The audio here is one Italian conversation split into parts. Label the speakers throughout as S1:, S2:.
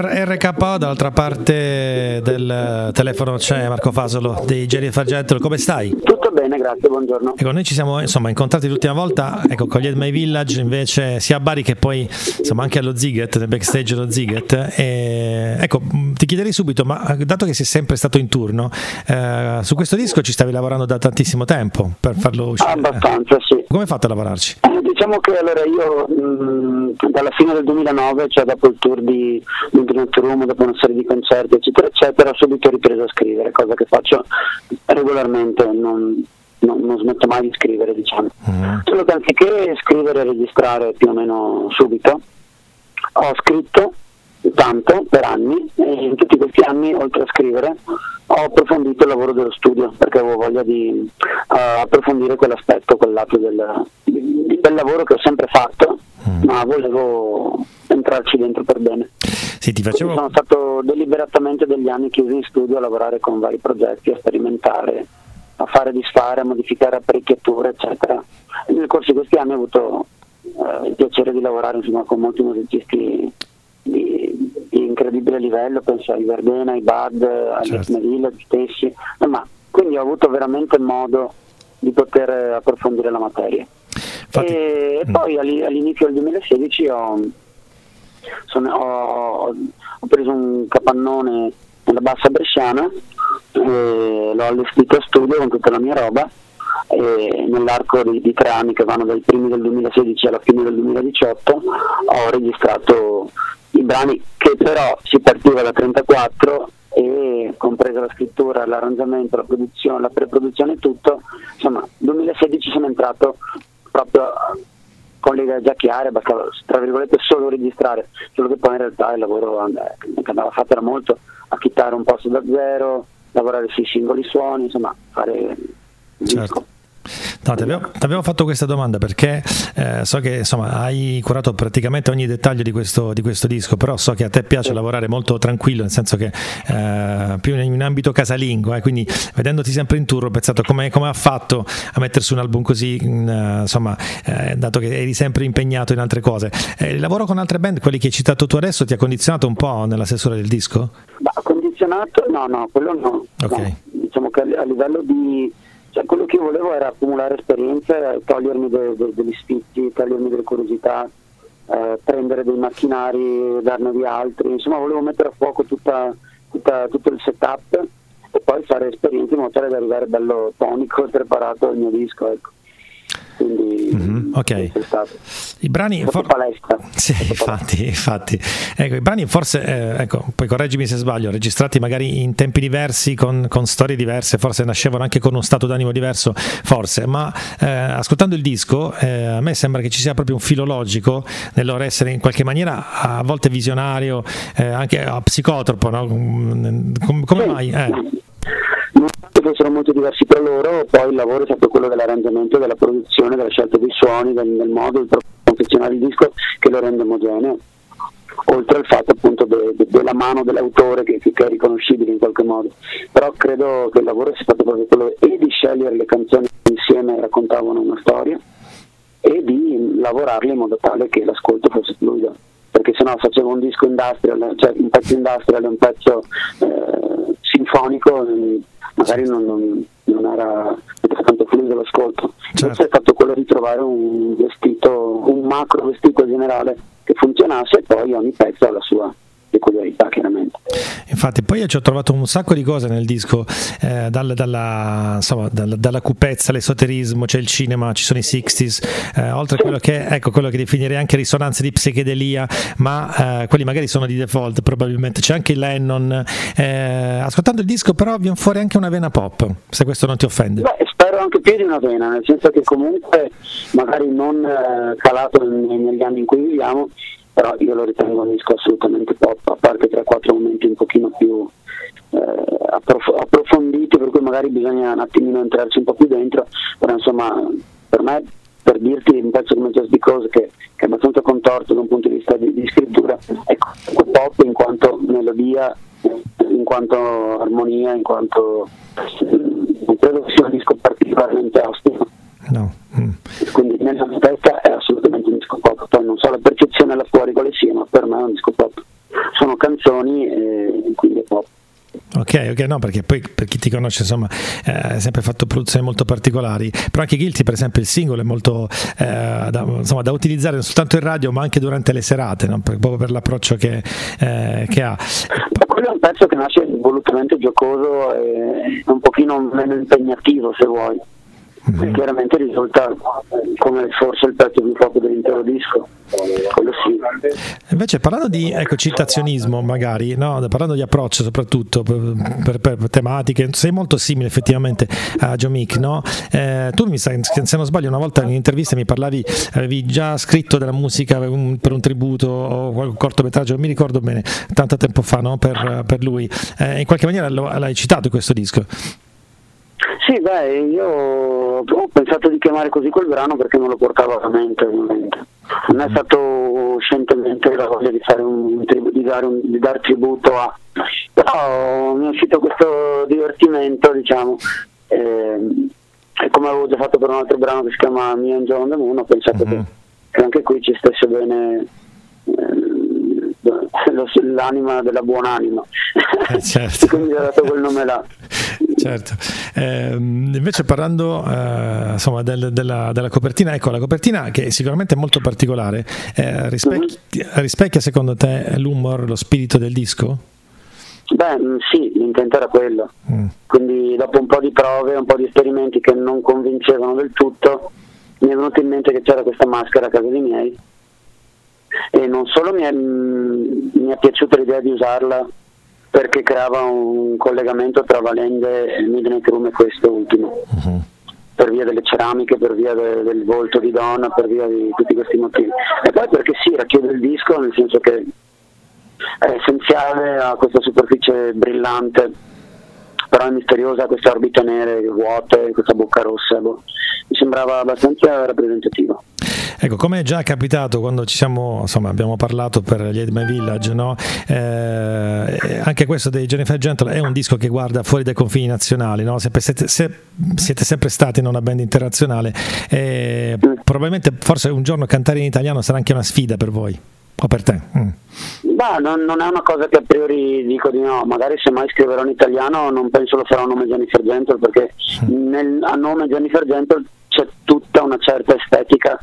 S1: RKO, dall'altra parte del telefono c'è Marco Fasolo di Geri Fargentolo, come stai?
S2: Tutto bene, grazie, buongiorno.
S1: Ecco, noi ci siamo insomma, incontrati l'ultima volta ecco, con gli Ed My Village, invece sia a Bari che poi insomma, anche allo Ziget, nel backstage dello Ziget. E, ecco, ti chiederei subito, ma dato che sei sempre stato in turno, eh, su questo disco ci stavi lavorando da tantissimo tempo per farlo uscire?
S2: Abbastanza, sì.
S1: Come hai fatto a lavorarci?
S2: Diciamo che allora io mh, dalla fine del 2009, cioè dopo il tour di Internet Room, dopo una serie di concerti, eccetera, eccetera, ho subito ripreso a scrivere, cosa che faccio regolarmente, non, non, non smetto mai di scrivere, diciamo.
S1: Mm.
S2: Solo che anziché scrivere e registrare più o meno subito, ho scritto tanto per anni e in tutti questi anni, oltre a scrivere, ho approfondito il lavoro dello studio perché avevo voglia di uh, approfondire quell'aspetto, quel lato del, di, del lavoro che ho sempre fatto,
S1: Mm.
S2: ma volevo entrarci dentro per bene.
S1: Sì, ti facevo...
S2: sono stato deliberatamente degli anni chiuso in studio a lavorare con vari progetti, a sperimentare, a fare disfare, a modificare apparecchiature, eccetera. E nel corso di questi anni ho avuto eh, il piacere di lavorare insomma, con molti musicisti di, di incredibile livello, penso ai Verdena, ai Bad, agli
S1: Certo.
S2: certo. Village stessi, ma quindi ho avuto veramente modo di poter approfondire la materia.
S1: Infatti-
S2: e
S1: Mm.
S2: poi all'i- all'inizio del 2016 ho, sono- ho- ho preso un capannone nella bassa bresciana, e l'ho allestito a studio con tutta la mia roba e nell'arco di, di tre anni che vanno dai primi del 2016 alla fine del 2018 ho registrato i brani che però si partiva da 34 e compresa la scrittura, l'arrangiamento, la produzione, la pre-produzione e tutto, insomma 2016 sono entrato proprio con le idee già chiare, bastava tra virgolette solo registrare, solo che poi in realtà il lavoro and- che andava fatto era molto acchittare un posto da zero, lavorare sui singoli suoni, insomma fare il
S1: Certo. No, ti avevo, ti avevo fatto questa domanda perché eh, so che insomma, hai curato praticamente ogni dettaglio di questo, di questo disco, però so che a te piace lavorare molto tranquillo, nel senso che eh, più in, ambito casalingo, eh, quindi vedendoti sempre in tour ho pensato come, come ha fatto a mettersi un album così, in, eh, insomma, eh, dato che eri sempre impegnato in altre cose. Eh, il lavoro con altre band, quelli che hai citato tu adesso, ti ha condizionato un po' nella stesura del disco?
S2: Ma condizionato? No, no, quello no.
S1: Ok.
S2: No. Diciamo che a livello di... Cioè, quello che io volevo era accumulare esperienze, togliermi de- de- degli sfizi, togliermi delle curiosità, eh, prendere dei macchinari, darne di altri, insomma volevo mettere a fuoco tutta, tutta- tutto il setup e poi fare esperienze in modo tale da arrivare bello tonico e preparato al mio disco. Ecco. Quindi
S1: Mhm, ok. I brani... For-. Sì, infatti, infatti. Ecco, i brani forse, eh, ecco, poi correggimi se sbaglio, registrati magari in tempi diversi, con, con storie diverse, forse nascevano anche con uno stato d'animo diverso, forse, ma eh, ascoltando il disco eh, a me sembra che ci sia proprio un filo logico nel loro essere in qualche maniera a volte visionario, eh, anche a psicotropo, no? Mm, Com- come
S2: Sì.
S1: mai?
S2: Nonostante fossero molto diversi tra loro, poi il lavoro è stato quello dell'arrangiamento, della produzione, della scelta dei suoni, del, del modo di confezionare il disco che lo rende omogeneo. Oltre al fatto appunto de- de- della mano dell'autore che, che è riconoscibile in qualche modo. Però credo che il lavoro sia stato proprio quello e di scegliere le canzoni che insieme raccontavano una storia e di lavorarle in modo tale che l'ascolto fosse fluido. Perché sennò facevo un disco industrial, cioè un pezzo industrial e un pezzo eh, sinfonico, magari non, non- non era tanto fluido l'ascolto.
S1: Certo.
S2: Invece è stato quello di trovare un vestito, un macro vestito generale che funzionasse e poi ogni pezzo ha la sua, peculiarità chiaramente.
S1: Infatti, poi ci ho trovato un sacco di cose nel disco, eh, dal, dalla, insomma, dalla, dalla, cupezza, l'esoterismo, c'è il cinema, ci sono i 60s, eh, oltre a quello che, ecco, quello che definirei anche risonanze di psichedelia, ma eh, quelli magari sono di default probabilmente, c'è anche il Lennon. Eh, ascoltando il disco però viene fuori anche una vena pop, se questo non ti offende.
S2: Beh, spero anche più di una vena, nel senso che comunque magari non eh, calato negli anni in cui viviamo, però io lo ritengo un disco assolutamente pop, a parte 3-4 momenti un pochino più eh, approf- approfonditi, per cui magari bisogna un attimino entrarci un po' più dentro, però insomma per me, per dirti un pezzo come Just Because che, che è abbastanza contorto da un punto di vista di, di scrittura, è pop in quanto melodia, in quanto armonia, in quanto non credo che sia un disco particolarmente ostile.
S1: No. Mm.
S2: Quindi nella mia testa è assolutamente la percezione là fuori quale sia, ma per me è un disco pop. Sono canzoni e quindi è pop.
S1: Ok, ok, no, perché poi per chi ti conosce, insomma, eh, hai sempre fatto produzioni molto particolari, però anche Guilty, per esempio, il singolo è molto eh, da, insomma, da, utilizzare non soltanto in radio, ma anche durante le serate, no? proprio per l'approccio che, eh, che ha.
S2: Quello è un pezzo che nasce volutamente giocoso e un pochino meno impegnativo, se vuoi mm-hmm. chiaramente risulta come forse il pezzo più pop dell'intero disco. Quello sì.
S1: Invece parlando di ecco, citazionismo magari, no? parlando di approccio soprattutto per, per, per, tematiche, sei molto simile effettivamente a Joe Mick, no? eh, tu mi sai, se non sbaglio una volta in un'intervista mi parlavi, avevi già scritto della musica per un tributo o un cortometraggio, non mi ricordo bene, tanto tempo fa no? per, per, lui, eh, in qualche maniera l'hai citato questo disco.
S2: Sì, beh, io ho pensato di chiamare così quel brano perché non lo portavo alla mente, ovviamente. Non è stato scientemente la voglia di, un, di, dare un, di dar tributo a... Però mi è uscito questo divertimento, diciamo, eh, e come avevo già fatto per un altro brano che si chiama Mio Angel on the Moon, ho pensato che, che, anche qui ci stesse bene... Eh, l'anima della buonanima
S1: eh, certo.
S2: quindi ho dato quel nome là
S1: certo. Eh, invece parlando eh, insomma, del, della, della, copertina, ecco la copertina che sicuramente è molto particolare, eh, rispecchia, rispecchia, secondo te l'humor, lo spirito del disco?
S2: Beh mm, sì, l'intento era quello, mm. quindi dopo un po' di prove, un po' di esperimenti che non convincevano del tutto, mi è venuto in mente che c'era questa maschera a casa dei miei e non solo mi è, mm, mi è piaciuta l'idea di usarla perché creava un collegamento tra Valende e Midnight e questo ultimo. Uh-huh. Per via delle ceramiche, per via de- del volto di donna, per via di tutti questi motivi. E poi perché sì, racchiude il disco, nel senso che è essenziale a questa superficie brillante, però è misteriosa, queste orbite nere vuote, questa bocca rossa. Boh. Mi sembrava abbastanza rappresentativa.
S1: Ecco, come è già capitato quando ci siamo, insomma, abbiamo parlato per gli Ed My Village, no? eh, anche questo dei Jennifer Gentle è un disco che guarda fuori dai confini nazionali, no? se, siete, se, siete, sempre stati in una band internazionale, eh, probabilmente forse un giorno cantare in italiano sarà anche una sfida per voi. O per te? Mm.
S2: Bah, non, non, è una cosa che a priori dico di no, magari se mai scriverò in italiano non penso lo farò a nome Jennifer Gentle perché mm. nel, a nome Jennifer Gentle c'è tutta una certa estetica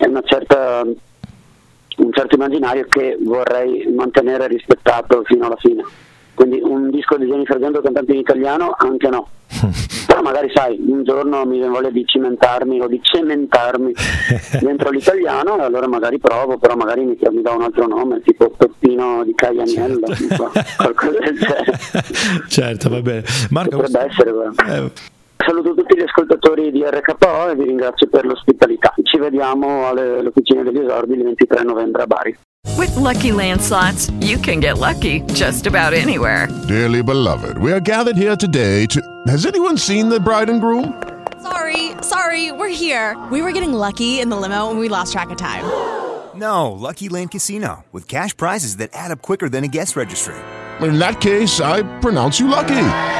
S2: e certa, un certo immaginario che vorrei mantenere rispettato fino alla fine. Quindi un disco di Jennifer Gendo cantante in italiano anche no. Però magari sai, un giorno mi viene voglia di cimentarmi o di cementarmi dentro l'italiano e allora magari provo, però magari mi, mi do un altro nome, tipo Peppino di Caglianiello, certo. qualcosa del genere.
S1: Certo, va bene. Marco,
S2: Potrebbe essere, eh, Saluto tutti gli ascoltatori di RKO e vi ringrazio per l'ospitalità. Ci vediamo alle, alle officine degli esordi il 23 novembre a Bari.
S3: With lucky landslots, you can get lucky just about anywhere.
S4: Dearly beloved, we are gathered here today to. Has anyone seen the bride and groom?
S5: Sorry, sorry, we're here. We were getting lucky in the limo and we lost track of time.
S6: No, Lucky Land Casino, with cash prizes that add up quicker than a guest registry.
S4: In that case, I pronounce you lucky.